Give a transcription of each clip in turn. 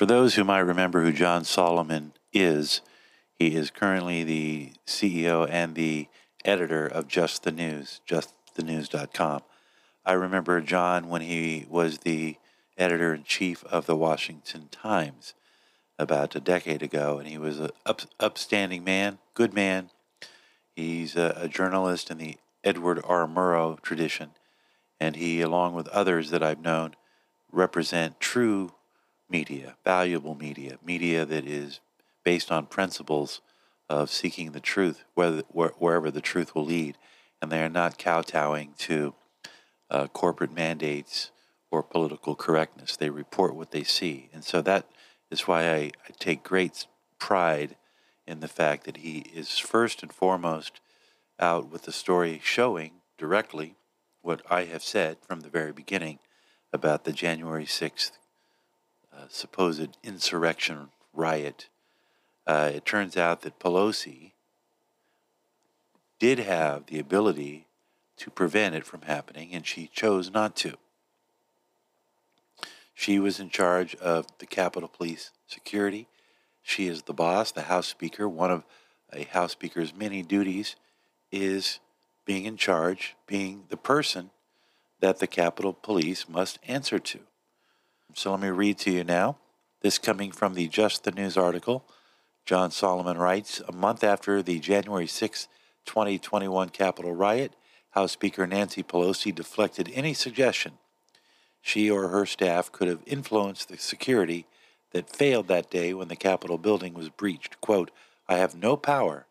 For those who might remember who John Solomon is, he is currently the CEO and the editor of Just the News, justthenews.com. I remember John when he was the editor in chief of the Washington Times about a decade ago, and he was an up, upstanding man, good man. He's a, a journalist in the Edward R. Murrow tradition, and he, along with others that I've known, represent true media, valuable media, media that is based on principles of seeking the truth, whether, wherever the truth will lead, and they are not kowtowing to uh, corporate mandates or political correctness. They report what they see, and so that is why I, I take great pride in the fact that he is first and foremost out with the story showing directly what I have said from the very beginning about the January 6th uh, supposed insurrection riot. Uh, it turns out that Pelosi did have the ability to prevent it from happening, and she chose not to. She was in charge of the Capitol Police security. She is the boss, the House Speaker. One of a House Speaker's many duties is being in charge, being the person that the Capitol Police must answer to. So let me read to you now. This coming from the Just the News article. John Solomon writes A month after the January 6, 2021 Capitol riot, House Speaker Nancy Pelosi deflected any suggestion she or her staff could have influenced the security that failed that day when the Capitol building was breached. Quote, I have no power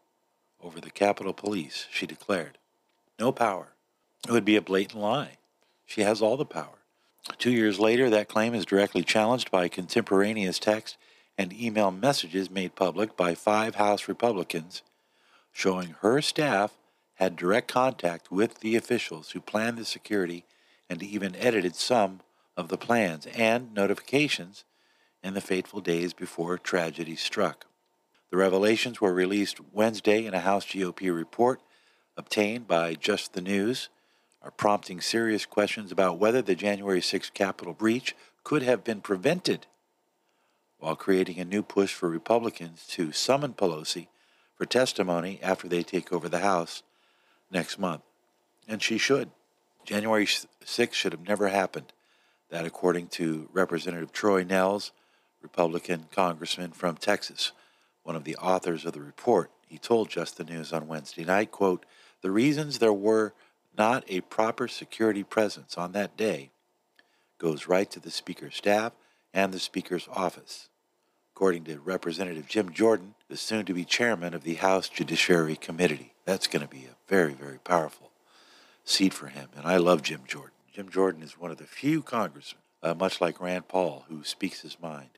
over the Capitol Police, she declared. No power. It would be a blatant lie. She has all the power. Two years later, that claim is directly challenged by contemporaneous text and email messages made public by five House Republicans showing her staff had direct contact with the officials who planned the security and even edited some of the plans and notifications in the fateful days before tragedy struck. The revelations were released Wednesday in a House GOP report obtained by Just the News, are prompting serious questions about whether the January 6th Capitol breach could have been prevented, while creating a new push for Republicans to summon Pelosi for testimony after they take over the House next month. And she should. January 6th should have never happened. That, according to Representative Troy Nehls, Republican congressman from Texas, one of the authors of the report, he told Just the News on Wednesday night, quote, the reasons there were not a proper security presence on that day goes right to the Speaker's staff and the Speaker's office. According to Representative Jim Jordan, the soon to be chairman of the House Judiciary Committee. That's going to be a very, very powerful seat for him. And I love Jim Jordan. Jim Jordan is one of the few congressmen, uh, much like Rand Paul, who speaks his mind.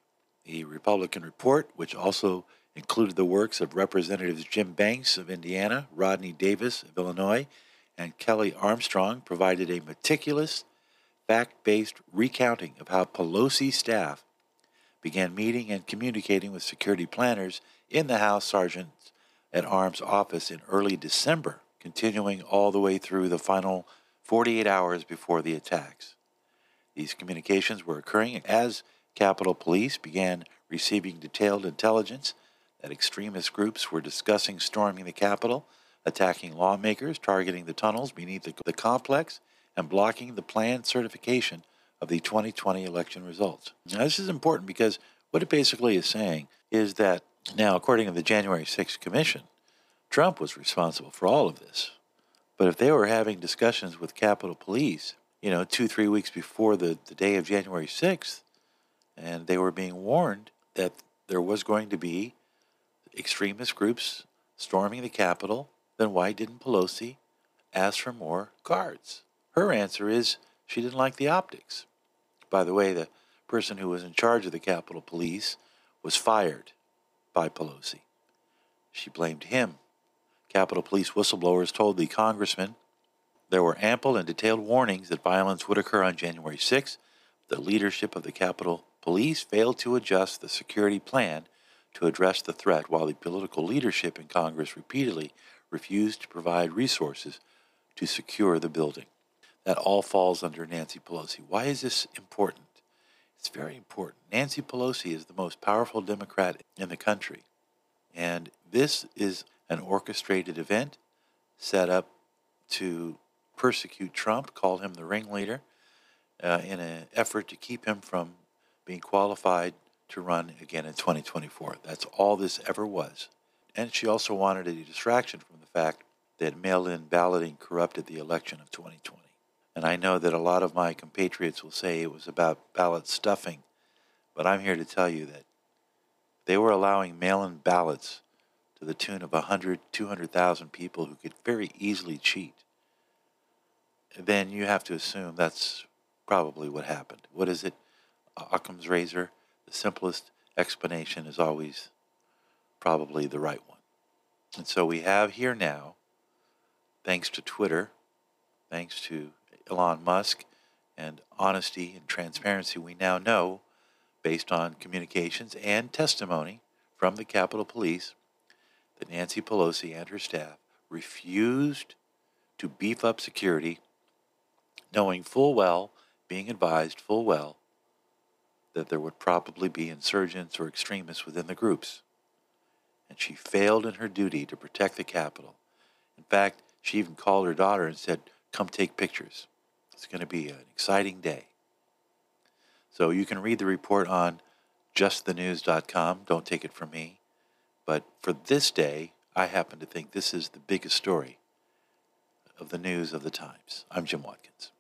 The Republican report, which also included the works of Representatives Jim Banks of Indiana, Rodney Davis of Illinois, and Kelly Armstrong, provided a meticulous, fact based recounting of how Pelosi staff began meeting and communicating with security planners in the House Sergeant at Arms office in early December continuing all the way through the final 48 hours before the attacks. These communications were occurring as Capitol Police began receiving detailed intelligence that extremist groups were discussing storming the Capitol, attacking lawmakers, targeting the tunnels beneath the, the complex, and blocking the planned certification of the 2020 election results. Now, this is important because what it basically is saying is that now, according to the January 6th Commission, Trump was responsible for all of this. But if they were having discussions with Capitol Police, you know, two, three weeks before the, the day of January 6th, and they were being warned that there was going to be extremist groups storming the Capitol, then why didn't Pelosi ask for more guards? Her answer is she didn't like the optics. By the way, the person who was in charge of the Capitol Police was fired by Pelosi. She blamed him Capitol Police whistleblowers told the congressman there were ample and detailed warnings that violence would occur on January 6. The leadership of the Capitol Police failed to adjust the security plan to address the threat, while the political leadership in Congress repeatedly refused to provide resources to secure the building. That all falls under Nancy Pelosi. Why is this important? It's very important. Nancy Pelosi is the most powerful Democrat in the country. And this is an orchestrated event set up to persecute Trump, call him the ringleader, uh, in an effort to keep him from being qualified to run again in 2024. That's all this ever was. And she also wanted a distraction from the fact that mail in balloting corrupted the election of 2020. And I know that a lot of my compatriots will say it was about ballot stuffing, but I'm here to tell you that they were allowing mail in ballots to the tune of 100, 200,000 people who could very easily cheat. Then you have to assume that's probably what happened. What is it? Occam's razor? The simplest explanation is always probably the right one. And so we have here now, thanks to Twitter, thanks to Elon Musk, and honesty and transparency, we now know, based on communications and testimony from the Capitol Police, that Nancy Pelosi and her staff refused to beef up security, knowing full well, being advised full well, that there would probably be insurgents or extremists within the groups. And she failed in her duty to protect the Capitol. In fact, she even called her daughter and said, Come take pictures. It's going to be an exciting day. So you can read the report on justthenews.com. Don't take it from me. But for this day, I happen to think this is the biggest story of the news of the times. I'm Jim Watkins.